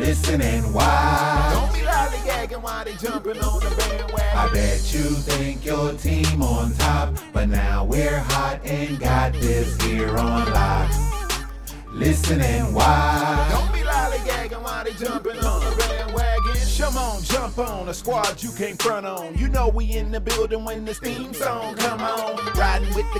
Listen and watch. Don't be lollygagging while they jumping on the bandwagon. I bet you think your team on top, but now we're hot and got this here on lock. Listen and watch. Don't be lollygagging while they jumping on the bandwagon. Come on, jump on a squad you can't front on. You know we in the building when this theme song come on. Riding with the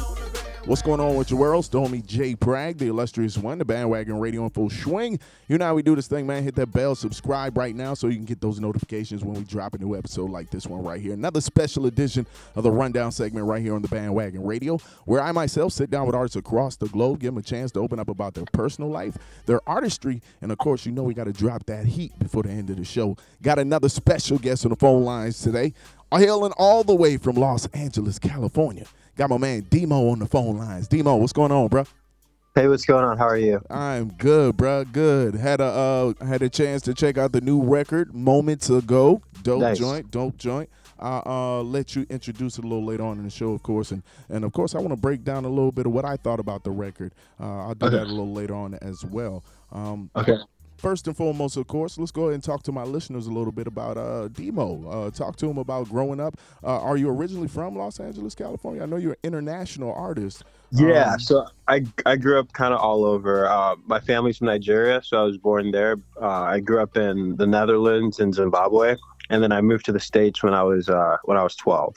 What's going on with your world? Stormy Jay Prag, the illustrious one, the bandwagon radio in full swing. You know how we do this thing, man. Hit that bell, subscribe right now so you can get those notifications when we drop a new episode like this one right here. Another special edition of the rundown segment right here on the bandwagon radio, where I myself sit down with artists across the globe, give them a chance to open up about their personal life, their artistry, and of course, you know we got to drop that heat before the end of the show. Got another special guest on the phone lines today, hailing all the way from Los Angeles, California. Got my man Demo on the phone lines. Demo, what's going on, bro? Hey, what's going on? How are you? I'm good, bro. Good. Had a uh, had a chance to check out the new record moments ago. Dope Nice. joint, dope joint. I'll uh, let you introduce it a little later on in the show, of course, and and of course I want to break down a little bit of what I thought about the record. Uh, I'll do Okay. that a little later on as well. Um, Okay. First and foremost, of course, let's go ahead and talk to my listeners a little bit about uh, Demo. Uh, talk to them about growing up. Uh, are you originally from Los Angeles, California? I know you're an international artist. Yeah, Um, so I I grew up kind of all over. Uh, my family's from Nigeria, so I was born there. Uh, I grew up in the Netherlands and Zimbabwe, and then I moved to the states when I was uh, when I was 12.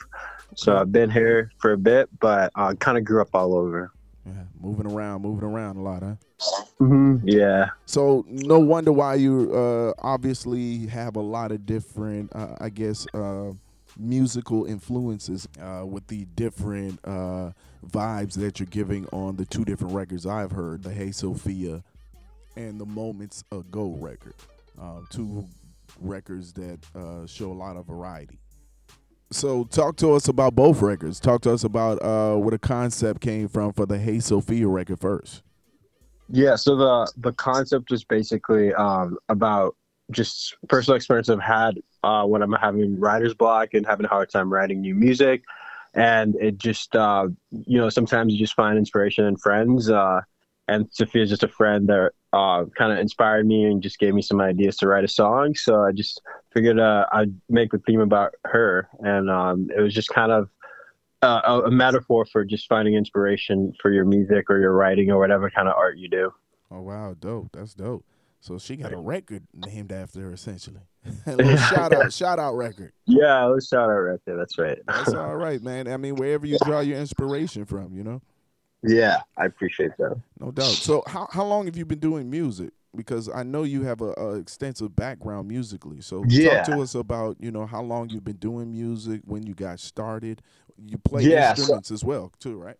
So I've been here for a bit, but I kind of grew up all over. Yeah, moving around, moving around a lot, huh? Mm-hmm. Yeah. So no wonder why you uh, obviously have a lot of different, uh, I guess, uh, musical influences uh, with the different uh, vibes that you're giving on the two different records I've heard, the Hey Sophia and the Moments Ago record. Uh, two records that uh, show a lot of variety. So talk to us about both records. Talk to us about uh, where the concept came from for the Hey Sophia record first. Yeah, so the the concept was basically um, about just personal experience I've had uh, when I'm having writer's block and having a hard time writing new music, and it just uh, you know sometimes you just find inspiration in friends, uh, and Sophia's just a friend that uh, kind of inspired me and just gave me some ideas to write a song. So I just figured uh, I'd make the theme about her, and um, it was just kind of uh, a, a metaphor for just finding inspiration for your music or your writing or whatever kind of art you do. Oh wow, dope. That's dope. So she got a record named after her essentially. a shout out, shout out record. Yeah, shout out record. That's right. That's all right, man. I mean, wherever you draw your inspiration from, you know? Yeah, I appreciate that. No doubt. So how how long have you been doing music? Because I know you have a, a extensive background musically. So Yeah. talk to us about, you know, how long you've been doing music, when you got started. You play Yeah, so- instruments as well, too, right?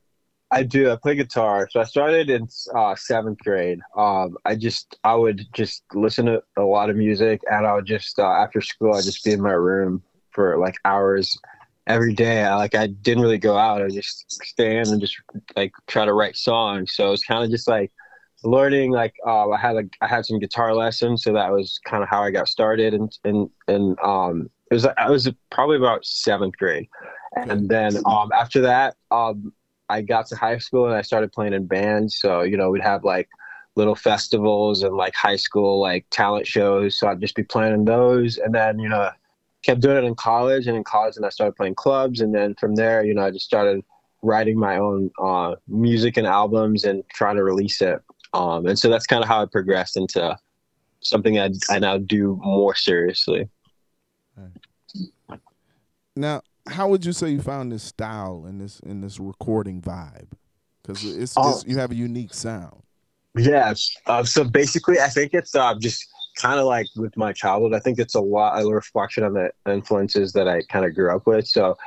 I do. I play guitar. So I started in uh, seventh grade. Um, I just I would just listen to a lot of music, and I would just uh, after school I'd just be in my room for like hours every day. I, like I didn't really go out. I just stay in and just like try to write songs. So it was kind of just like learning. Like uh, I had like I had some guitar lessons, so that was kind of how I got started. And and and um, it was I was probably about seventh grade, and then um, after that um. I got to high school and I started playing in bands. So, you know, we'd have like little festivals and like high school like talent shows. So I'd just be playing in those. And then, you know, kept doing it in college, and in college, and I started playing clubs, and then from there, you know, I just started writing my own uh, music and albums and trying to release it. Um, and so that's kind of how I progressed into something I, I now do more seriously. Now, how would you say you found this style and this in this recording vibe? Because it's, Oh. it's you have a unique sound. Yes. Uh, so basically, I think it's uh, just kind of like with my childhood. I think it's a lot a reflection on the influences that I kind of grew up with. So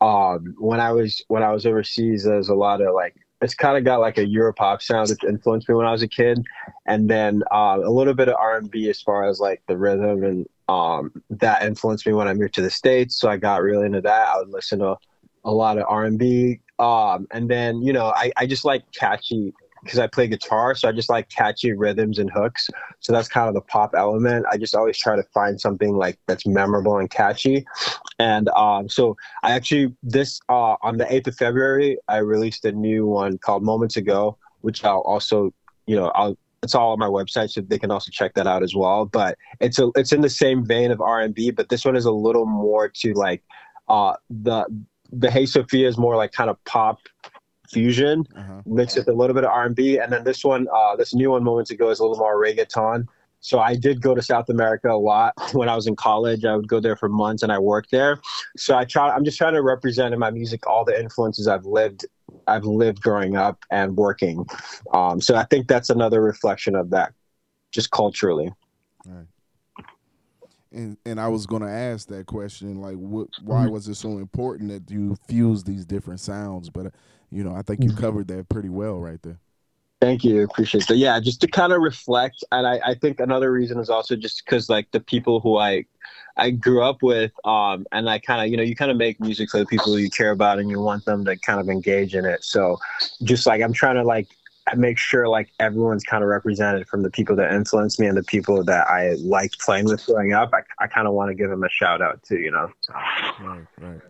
um, when I was when I was overseas, there's a lot of like it's kind of got like a Europop sound that influenced me when I was a kid, and then uh, a little bit of R and B as far as like the rhythm and um, that influenced me when I moved to the states. So I got really into that. I would listen to a lot of R and B, um, and then you know I, I just like catchy because I play guitar, so I just like catchy rhythms and hooks. So that's kind of the pop element. I just always try to find something like that's memorable and catchy. And um, so I actually this uh, on the eighth of February, I released a new one called Moments Ago, which I'll also you know I'll it's all on my website, so they can also check that out as well. But it's a it's in the same vein of R and B, but this one is a little more to like uh, the the Hey Sophia is more like kind of pop fusion Uh-huh. mixed with a little bit of R&B, and then this one, uh, this new one moments ago is a little more reggaeton. So I did go to South America a lot when I was in college. I would go there for months, and I worked there. So I try. I'm just trying to represent in my music all the influences I've lived, I've lived growing up and working. Um, so I think that's another reflection of that, just culturally. And and I was gonna ask that question, like, what? Why was it so important that you fuse these different sounds? But you know, I think you covered that pretty well right there. Thank you. Appreciate that. Yeah, just to kind of reflect. And I, I think another reason is also just because like the people who I I grew up with, um, and I kind of, you know, you kind of make music for the people you care about and you want them to kind of engage in it. So just like I'm trying to like make sure like everyone's kind of represented from the people that influenced me and the people that I liked playing with growing up. I, I kind of want to give them a shout out too, you know? Right, right.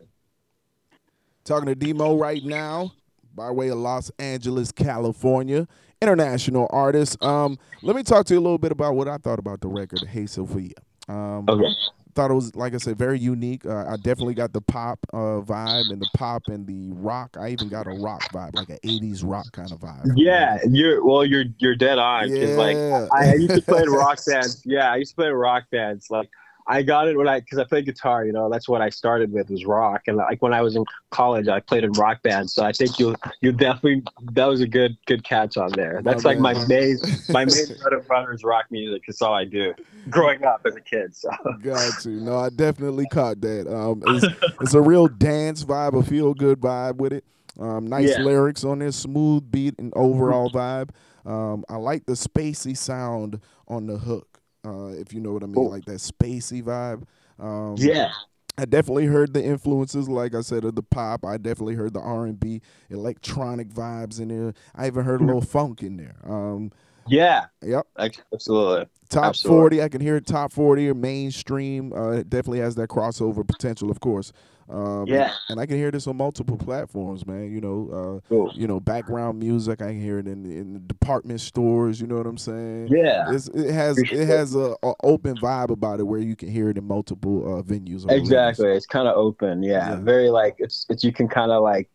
Talking to Demo right now, by way of Los Angeles, California, international artist. Um, let me talk to you a little bit about what I thought about the record, Hey Sophia. Um, Okay. thought it was like I said, very unique. Uh, I definitely got the pop uh, vibe and the pop and the rock. I even got a rock vibe, like an '80s rock kind of vibe. Yeah, you're well. You're you're dead on. 'cause, like Yeah. I, I used to play in rock bands. Yeah, I used to play in rock bands. Like I got it when I because I played guitar. You know, that's what I started with was rock. And like when I was in college, I played in rock bands. So I think you you definitely that was a good good catch on there. That's My like my main my main bread and butter is rock music. That's all I do growing up as a kid. So Got you. No, I definitely caught that. Um, it's, it's a real dance vibe, a feel good vibe with it. Um, nice Yeah. lyrics on there, smooth beat and overall vibe. Um, I like the spacey sound on the hook. Uh, if you know what I mean, Cool. like that spacey vibe. Um, yeah, I definitely heard the influences, like I said, of the pop. I definitely heard the R and B, electronic vibes in there. I even heard a little funk in there. Um, yeah, yep. absolutely. Top Absolutely. 40, I can hear it top 40 or mainstream. Uh, it definitely has that crossover potential, of course. Um, Yeah. And I can hear this on multiple platforms, man. You know, Cool. uh, you know, background music. I can hear it in, in department stores. You know what I'm saying? Yeah. It's, it has it has a, a open vibe about it where you can hear it in multiple uh, venues. Exactly. It's kind of open. Yeah. Yeah. Very like it's it's you can kind of like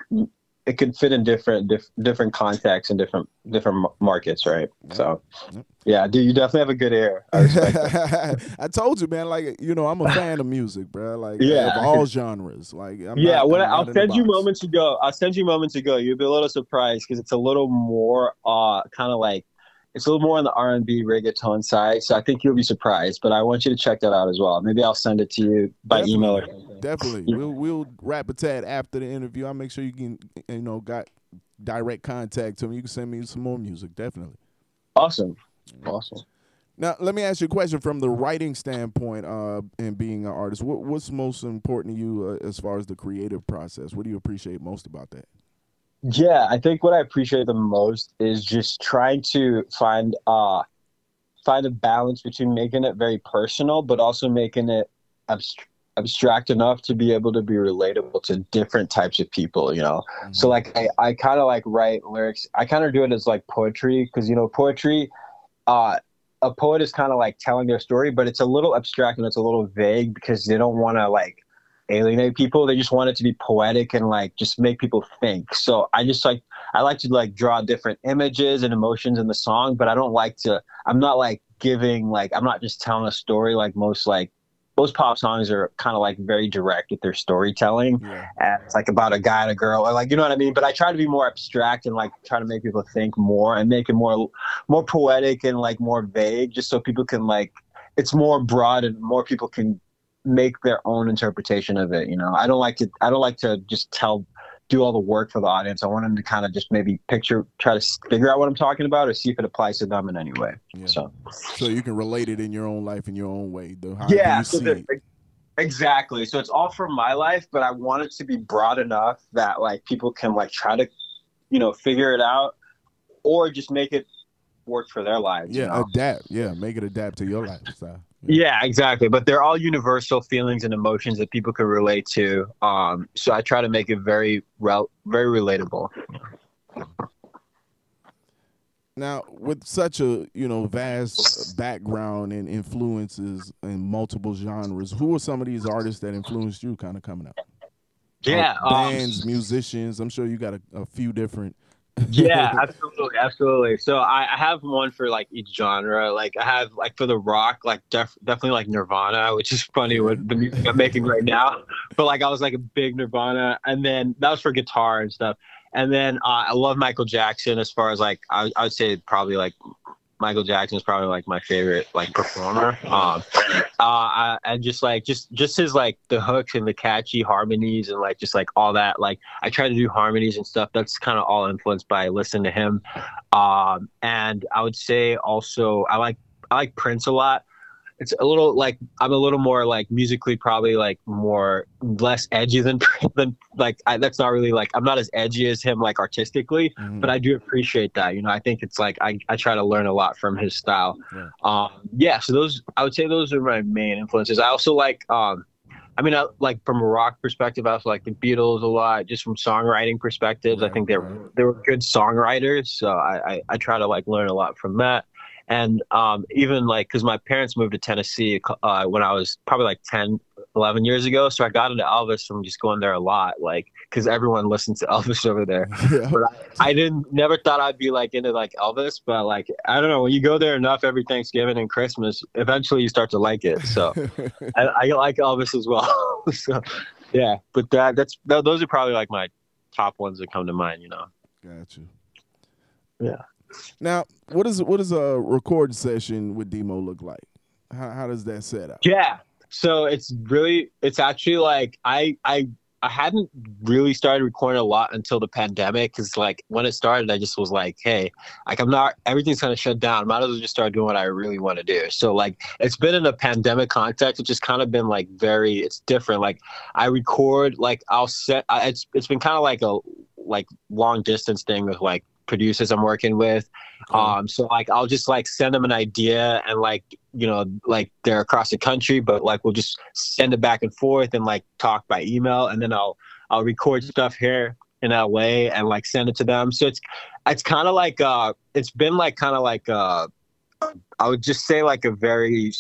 it can fit in different diff, different contexts and different different markets, right? So, yeah, dude, you definitely have a good ear. I. I told you, man. Like you know, I'm a fan of music, bro. Like Yeah. of all genres. Like I'm yeah, not, when I'm I'll not in the send you box. moments ago. I'll send you moments ago. You'll be a little surprised because it's a little more uh kind of like it's a little more on the R and B reggaeton side. So I think you'll be surprised. But I want you to check that out as well. Maybe I'll send it to you by Definitely. email or something. Definitely. Yeah. We'll we'll wrap a tad after the interview. I'll make sure you can you know got direct contact to me. You can send me some more music, definitely. Awesome. Awesome. Now let me ask you a question from the writing standpoint, uh, and being an artist. What what's most important to you uh, as far as the creative process? What do you appreciate most about that? Yeah, I think what I appreciate the most is just trying to find uh find a balance between making it very personal, but also making it abst- abstract enough to be able to be relatable to different types of people. You know, so like I, I kind of like write lyrics. I kind of do it as like poetry because you know poetry. Uh, a poet is kind of like telling their story, but it's a little abstract and it's a little vague because they don't want to like alienate people. They just want it to be poetic and like just make people think. So I just like I like to like draw different images and emotions in the song, but I don't like to. I'm not like giving like I'm not just telling a story like most like most pop songs are kind of like very direct with their storytelling. Yeah. and it's like about a guy and a girl or like you know what i mean? But i try to be more abstract and like try to make people think more and make it more more poetic and like more vague just so people can like it's more broad and more people can make their own interpretation of it you know? I don't like to i don't like to just tell do all the work for the audience. I want them to kind of just maybe picture, try to figure out what I'm talking about, or see if it applies to them in any way. Yeah. So, so you can relate it in your own life in your own way. Though, yeah. So the, exactly. So it's all from my life, but I want it to be broad enough that like people can like try to, you know, figure it out, or just make it work for their lives. Yeah, you know? adapt. Yeah, make it adapt to your lifestyle. Yeah, exactly. But they're all universal feelings and emotions that people can relate to. Um, so I try to make it very, rel- very relatable. Now, with such a you know vast background and influences in multiple genres, who are some of these artists that influenced you, kind of coming up? Yeah, uh, bands, um, musicians. I'm sure you got a, a few different yeah, absolutely, absolutely. So I, I, have one for like each genre. Like I have like for the rock, like def- definitely like Nirvana, which is funny with the music I'm making right now. But like I was like a big Nirvana, and then that was for guitar and stuff. And then uh, I love Michael Jackson as far as like I, I would say probably like Michael Jackson is probably like my favorite like performer. Um, uh, and just like just just his like the hooks and the catchy harmonies and like just like all that. Like I try to do harmonies and stuff. That's kind of all influenced by listening to him. Um, and I would say also I like I like Prince a lot it's a little like I'm a little more like musically probably like more less edgy than than like I, that's not really like I'm not as edgy as him like artistically, mm-hmm. but I do appreciate that. You know, I think it's like I, I try to learn a lot from his style. Yeah. Um, yeah. So those I would say those are my main influences. I also like um, I mean, I, like from a rock perspective, I also like the Beatles a lot. Just from songwriting perspectives, right, I think they're right. they were good songwriters. So I, I, I try to like learn a lot from that and um, even like because my parents moved to tennessee uh, when i was probably like 10 11 years ago so i got into elvis from just going there a lot like because everyone listens to elvis over there. Yeah. but I, I, didn't never thought i'd be like into like elvis but like i don't know when you go there enough every thanksgiving and christmas eventually you start to like it so. I, I, like elvis as well so yeah but that that's those are probably like my top ones that come to mind you know? Gotcha. Yeah now, what is what does a record session with Demo look like? How, how does that set up? Yeah, so it's really it's actually like I I I hadn't really started recording a lot until the pandemic because like when it started, I just was like, hey, like I'm not everything's of shut down. Might as well just start doing what I really want to do. So like it's been in a pandemic context, which has kind of been like very it's different. Like I record like I'll set I, it's it's been kind of like a like long distance thing with like producers I'm working with. Cool. Um, so like I'll just like send them an idea and like you know like they're across the country, but like we'll just send it back and forth and like talk by email, and then I'll I'll record stuff here in LA and like send it to them. So it's it's kind of like uh it's been like kind of like uh I would just say like a very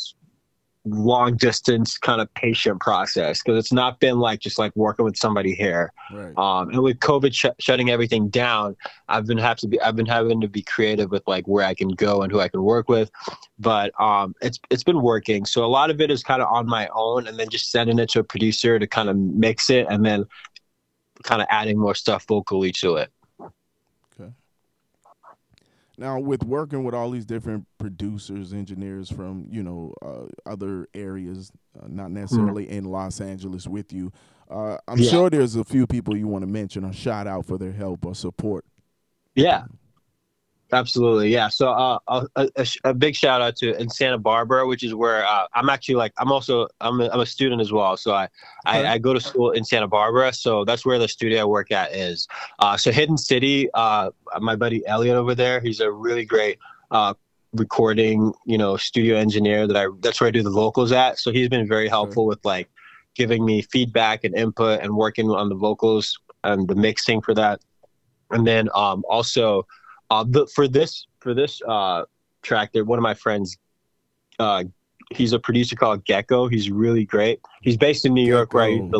long distance kind of patient process because it's not been like just like working with somebody here. Right. Um, and with COVID sh- shutting everything down, I've been have to be I've been having to be creative with like where I can go and who I can work with. But um, it's it's been working. So a lot of it is kind of on my own, and then just sending it to a producer to kind of mix it, and then kind of adding more stuff vocally to it. Now, with working with all these different producers, engineers from you know uh, other areas, uh, not necessarily mm-hmm. in Los Angeles with you, uh, I'm yeah. sure there's a few people you want to mention or shout out for their help or support. Yeah, Absolutely, yeah. So uh, a, a, a, big shout out to in Santa Barbara, which is where uh, I'm actually like I'm also I'm a, I'm a student as well. So I, I, I go to school in Santa Barbara, so that's where the studio I work at is. Uh, so Hidden City, uh, my buddy Elliot over there, he's a really great uh, recording, you know, studio engineer that I that's where I do the vocals at. So he's been very helpful with like giving me feedback and input and working on the vocals and the mixing for that. And then um, also uh, but for this for this uh, track, there one of my friends, uh, he's a producer called Gecko. He's really great. He's based in New York, where I used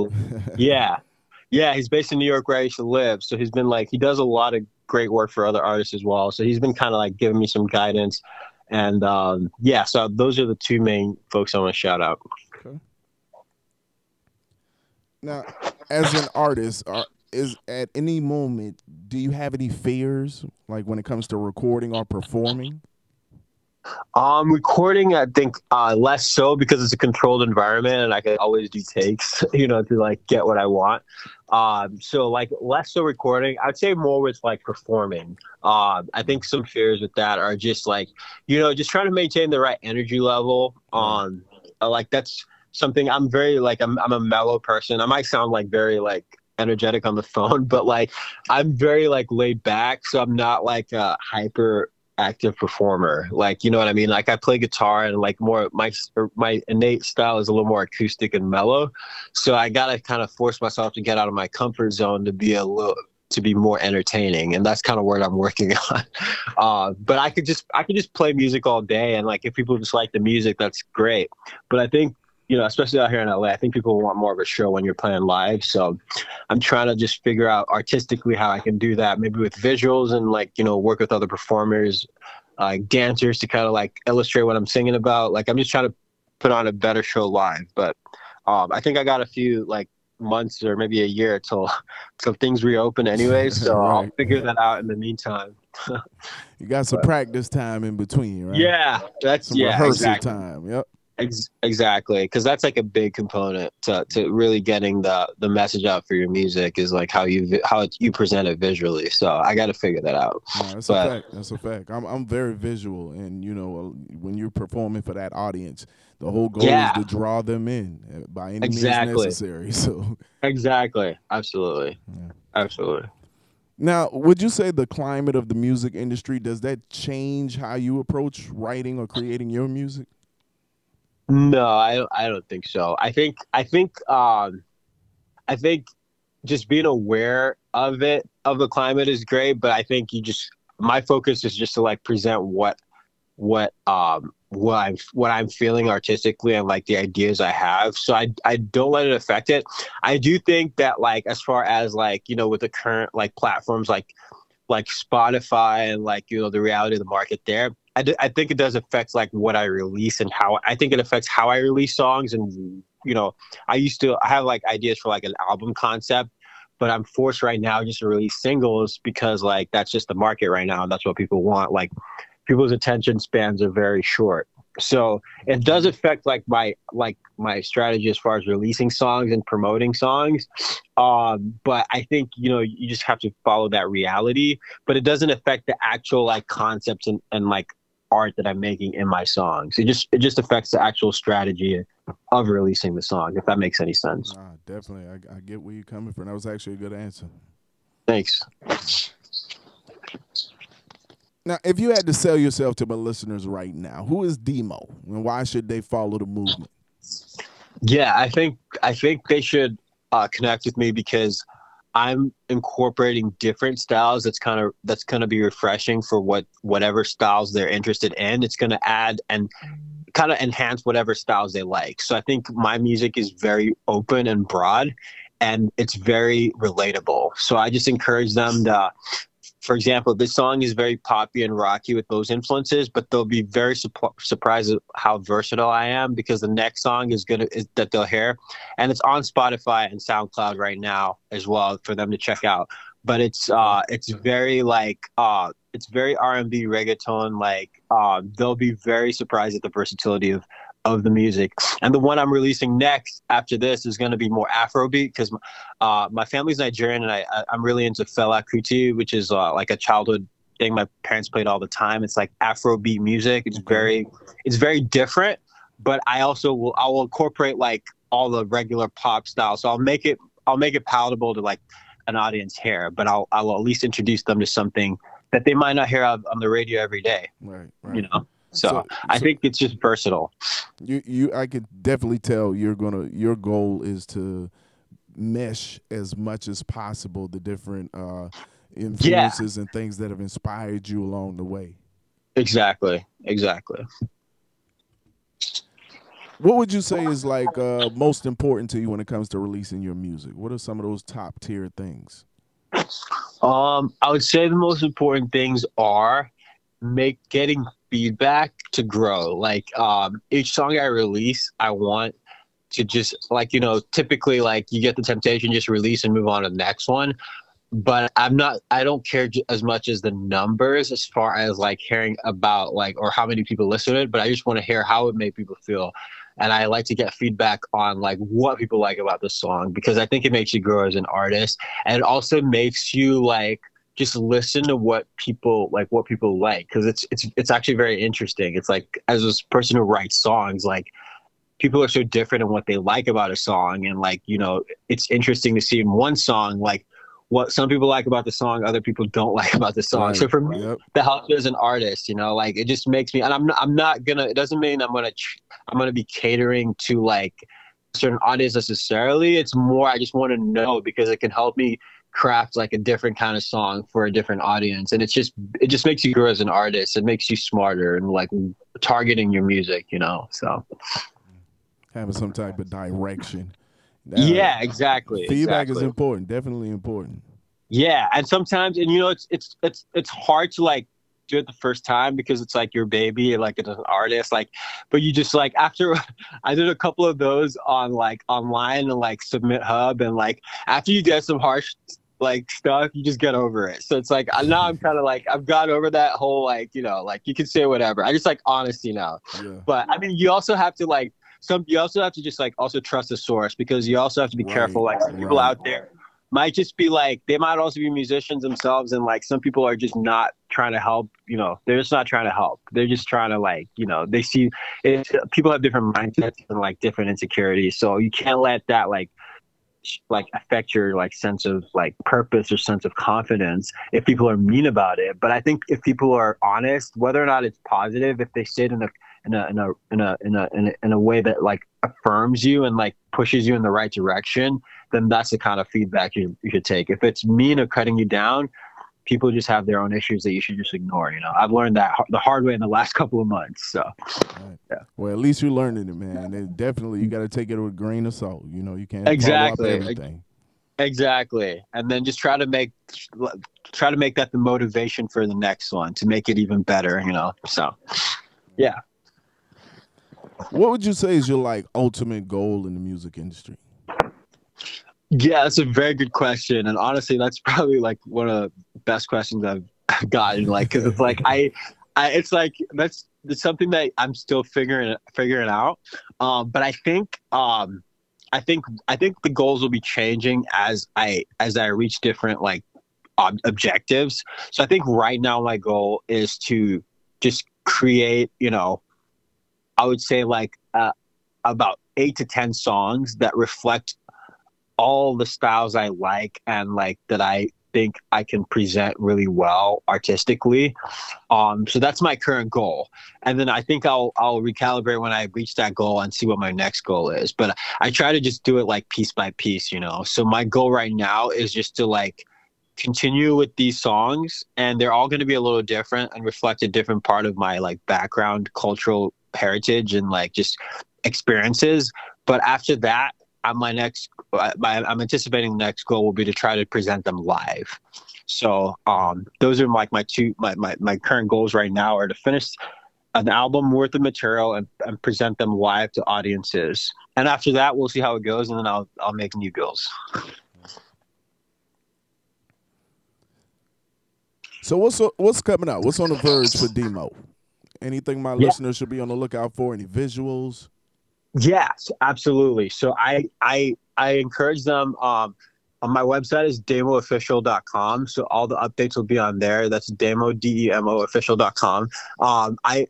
yeah, yeah. He's based in New York, where I used to live. So he's been like he does a lot of great work for other artists as well. So he's been kind of like giving me some guidance, and um, yeah. So those are the two main folks I want to shout out. Okay. Now, as an artist, are, is at any moment do you have any fears like when it comes to recording or performing? Um, recording, I think uh, less so because it's a controlled environment and I can always do takes, you know, to like get what I want. Um, so like less so recording. I'd say more with like performing. Um, I think some fears with that are just like, you know, just trying to maintain the right energy level. Um, like that's something I'm very like I'm I'm a mellow person. I might sound like very like energetic on the phone, but like I'm very like laid back, so I'm not like a hyper active performer. Like, you know what I mean? Like I play guitar and like more my my innate style is a little more acoustic and mellow. So I got to kind of force myself to get out of my comfort zone to be a little to be more entertaining and that's kind of what i'm working on uh, but i could just i could just play music all day and like if people just like the music that's great but i think you know, especially out here in LA, I think people want more of a show when you're playing live. So I'm trying to just figure out artistically how I can do that, maybe with visuals and like, you know, work with other performers, uh, dancers to kind of like illustrate what I'm singing about. Like I'm just trying to put on a better show live. But um, I think I got a few like months or maybe a year till till things reopen anyway. So right. I'll figure that out in the meantime. you got some but, practice time in between, right? Yeah, that's some yeah, rehearsal exactly. time. Yep. Ex- exactly, because that's like a big component to, to really getting the the message out for your music is like how you how you present it visually. So I got to figure that out. No, that's but, a fact. That's a fact. I'm I'm very visual, and you know when you're performing for that audience, the whole goal yeah. is to draw them in uh, by any exactly. means necessary. So exactly, absolutely, yeah. absolutely. Now, would you say the climate of the music industry does that change how you approach writing or creating your music? No, I I don't think so. I think I think um, I think just being aware of it of the climate is great, but I think you just my focus is just to like present what what um what I'm what I'm feeling artistically and like the ideas I have. So I I don't let it affect it. I do think that like as far as like you know with the current like platforms like like Spotify and like you know the reality of the market there, I, d- I think it does affect like what I release and how I think it affects how I release songs and you know I used to I have like ideas for like an album concept but I'm forced right now just to release singles because like that's just the market right now. And that's what people want. Like people's attention spans are very short. So it does affect like my like my strategy as far as releasing songs and promoting songs. Um but i think you know you just have to follow that reality. But it doesn't affect the actual like concepts and, and like art that I'm making in my songs. It just it just affects the actual strategy of releasing the song, if that makes any sense. Nah, definitely. I, I get where you're coming from. That was actually a good answer. Thanks. Now, if you had to sell yourself to my listeners right now, who is Demo, and why should they follow the movement? Yeah, I think I think they should uh, connect with me because I'm incorporating different styles. That's kind of that's going to be refreshing for what whatever styles they're interested in. It's going to add and kind of enhance whatever styles they like. So I think my music is very open and broad, and it's very relatable. So I just encourage them to for example, this song is very poppy and rocky with those influences, but they'll be very su- surprised at how versatile I am because the next song is gonna is, that they'll hear, and it's on Spotify and SoundCloud right now as well for them to check out. But it's uh it's very like uh it's very R and B reggaeton like uh they'll be very surprised at the versatility of of the music. And the one I'm releasing next after this is going to be more Afrobeat because uh, my family's Nigerian and I, I'm really into Fela Kuti, which is uh, like a childhood thing my parents played all the time. It's like Afrobeat music. It's very, it's very different, but I also will, I will incorporate like all the regular pop style. So I'll make it, I'll make it palatable to like an audience here, but I'll, I'll at least introduce them to something that they might not hear on the radio every day. Right. right. You know? So, so I so think it's just versatile. You you I could definitely tell you're gonna your goal is to mesh as much as possible the different uh, influences yeah. and things that have inspired you along the way. Exactly. Exactly. What would you say is like uh, most important to you when it comes to releasing your music? What are some of those top tier things? Um, I would say the most important things are make getting feedback to grow. Like um, each song I release, I want to just like you know typically like you get the temptation just release and move on to the next one but i'm not i don't care as much as the numbers as far as like hearing about like or how many people listen to it but i just want to hear how it made people feel and i like to get feedback on like what people like about the song because i think it makes you grow as an artist and it also makes you like just listen to what people like what people like because it's it's it's actually very interesting it's like as a person who writes songs like people are so different in what they like about a song and like you know it's interesting to see in one song like what some people like about the song other people don't like about the song right. so for me yep. that helps as an artist you know like it just makes me and i'm not, I'm not gonna it doesn't mean i'm gonna i'm gonna be catering to like certain audience necessarily it's more i just want to know because it can help me craft like a different kind of song for a different audience and it's just it just makes you grow as an artist it makes you smarter and like targeting your music you know so having some type of direction. Yeah, exactly. Feedback exactly. is important, definitely important. Yeah, and sometimes, and you know, it's it's it's it's hard to like do it the first time because it's like your baby, like as an artist, like, but you just like after I did a couple of those on like online and like Submit Hub, and like after you get some harsh like stuff, you just get over it. So it's like now I'm kind of like I've got over that whole like you know like you can say whatever. I just like honesty now. Yeah. But I mean, you also have to like some you also have to just like also trust the source because you also have to be right, careful. Like some people out there might just be like they might also be musicians themselves and like some people are just not trying to help you know they're just not trying to help they're just trying to like you know they see it, people have different mindsets and like different insecurities so you can't let that like like affect your like sense of like purpose or sense of confidence if people are mean about it but i think if people are honest whether or not it's positive if they sit in a in a in a in a in a in a, in a way that like affirms you and like pushes you in the right direction, then that's the kind of feedback you, you should take. If it's mean or cutting you down, people just have their own issues that you should just ignore. You know, I've learned that the hard way in the last couple of months. So, right. yeah. Well, at least you're learning it, man. And definitely, you got to take it with a grain of salt. You know, you can't exactly everything. Exactly, and then just try to make try to make that the motivation for the next one to make it even better. You know, so yeah. What would you say is your like ultimate goal in the music industry? Yeah, that's a very good question, and honestly, that's probably like one of the best questions I've gotten. Like, because it's like I, I, it's like that's it's something that I'm still figuring figuring out. Um, but I think, um, I think, I think the goals will be changing as I as I reach different like ob- objectives. So I think right now my goal is to just create, you know, I would say like uh, about eight to ten songs that reflect all the styles I like and like that I think I can present really well artistically. Um, so that's my current goal, and then I think I'll I'll recalibrate when I reach that goal and see what my next goal is. But I try to just do it like piece by piece, you know. So my goal right now is just to like continue with these songs and they're all going to be a little different and reflect a different part of my like background cultural heritage and like just experiences. But after that, I'm my next. I'm anticipating the next goal will be to try to present them live. So um, those are like my two my, my my current goals right now are to finish an album worth of material and, and present them live to audiences. And after that, we'll see how it goes, and then I'll I'll make new goals. So what's what's coming out? What's on the verge for Demo? Anything my yeah. listeners should be on the lookout for? Any visuals? Yes, absolutely. So I I I encourage them. Um, on my website is demoofficial.com. So all the updates will be on there. That's demo d e m o official.com. Um, I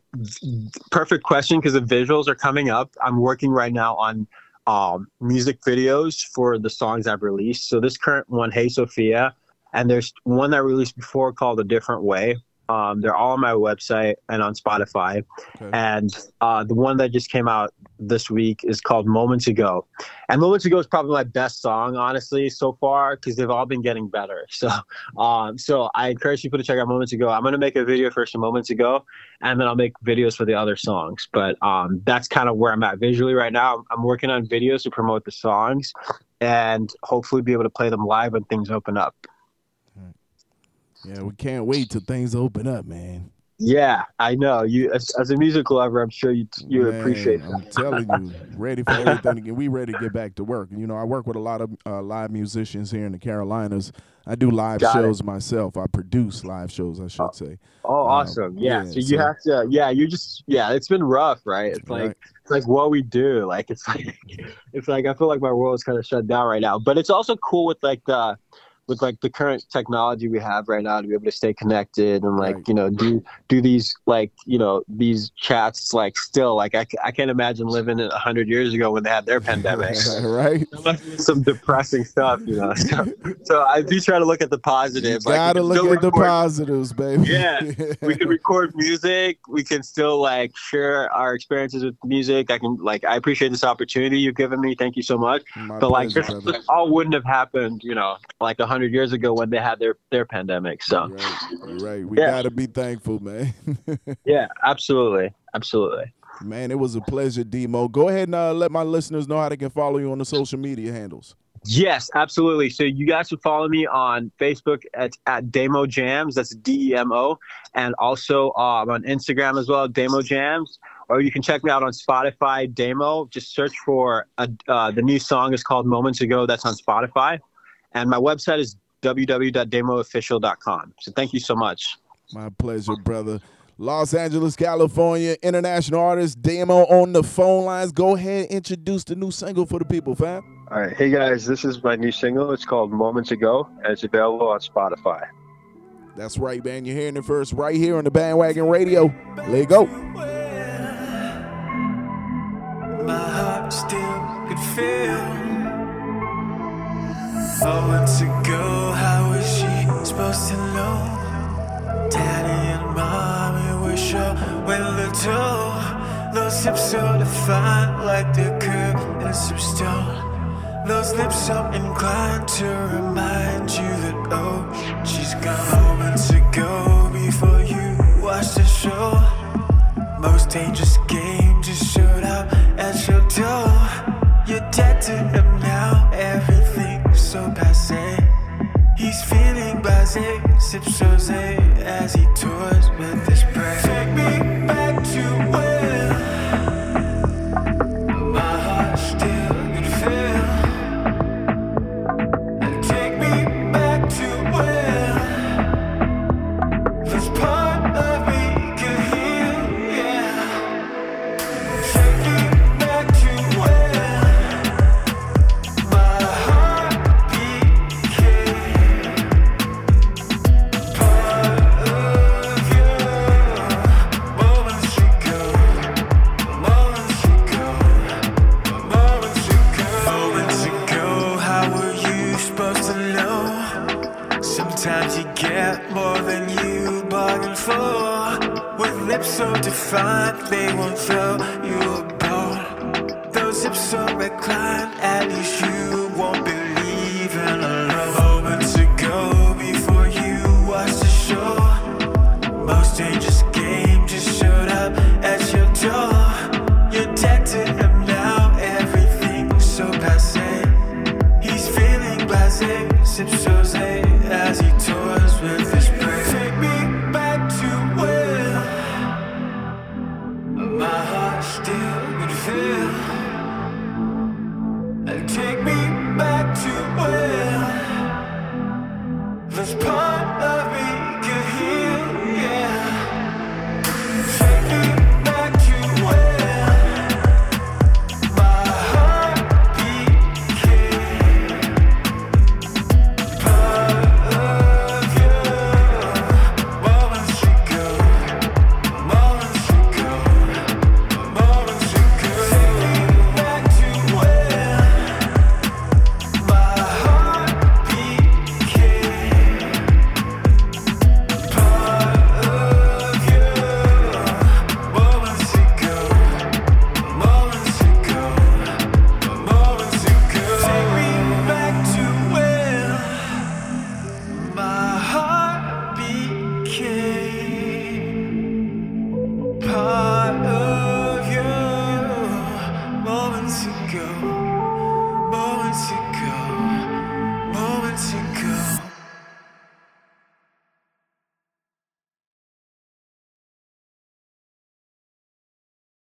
perfect question because the visuals are coming up. I'm working right now on um, music videos for the songs I've released. So this current one, Hey Sophia, and there's one I released before called A Different Way Um, they're all on my website and on Spotify. Okay. And uh, the one that just came out this week is called Moments Ago. And Moments Ago is probably my best song, honestly, so far, because they've all been getting better. So, um, so I encourage people to check out Moments Ago. I'm going to make a video for some Moments Ago, and then I'll make videos for the other songs. But um, that's kind of where I'm at visually right now. I'm working on videos to promote the songs and hopefully be able to play them live when things open up. Yeah, we can't wait till things open up, man. Yeah, I know. You as, as a musical lover, I'm sure you you Man, appreciate that. I'm telling you, ready for everything again. We ready to get back to work. You know, I work with a lot of uh, live musicians here in the Carolinas. I do live Got it. shows myself. I produce live shows, I should say. Oh, Um, awesome! Yeah, yeah, so you so- have to. Yeah, you just. Yeah, it's been rough, right? It's like Right. it's like what we do. Like it's like it's like I feel like my world is kind of shut down right now. But it's also cool with like the with like the current technology we have right now to be able to stay connected and like Right. you know do do these like you know these chats like still like I, I can't imagine living a hundred years ago when they had their pandemic. right? Some depressing stuff, you know. So, so I do try to look at the positive. like, we gotta can look at the positives, baby. Yeah, we can record music. We can still like share our experiences with music. I can like I appreciate this opportunity you've given me. Thank you so much. My But like this, this all wouldn't have happened, you know, like a hundred years ago when they had their their pandemic. So Right, right. We Yeah. gotta be thankful, man. yeah, absolutely, absolutely. man, it was a pleasure, Demo. Go ahead and uh, let my listeners know how they can follow you on the social media handles. Yes, absolutely. So you guys can follow me on Facebook at, at Demo Jams. That's D E M O, and also um, on Instagram as well, Demo Jams. Or you can check me out on Spotify, Demo. Just search for a, uh, the new song is called Moments Ago. That's on Spotify, and my website is www.demoofficial.com. So thank you so much. My pleasure, brother. Los Angeles, California, international artist Demo on the phone lines. Go ahead, introduce the new single for the people, fam. All right, hey guys, this is my new single. It's called Moments Ago, and it's available on Spotify. That's right, man. You're hearing it first right here on the Bandwagon Radio. Let go. My heart still could feel. Moments ago, how was she supposed to know? Daddy and mommy were sure when the toe. Those hips so defined like they're curved in some stone. Those lips so inclined to remind you that oh, she's gone moments ago Sometimes you get more than you bargained for. With lips so defined, they won't throw you a bone. Those hips so reclined, at least you won't believe in a love. Moments ago, before you watched the show, most dangerous game just showed up at your door. You're to him now, everything's so passe. He's feeling blasé, sips rosé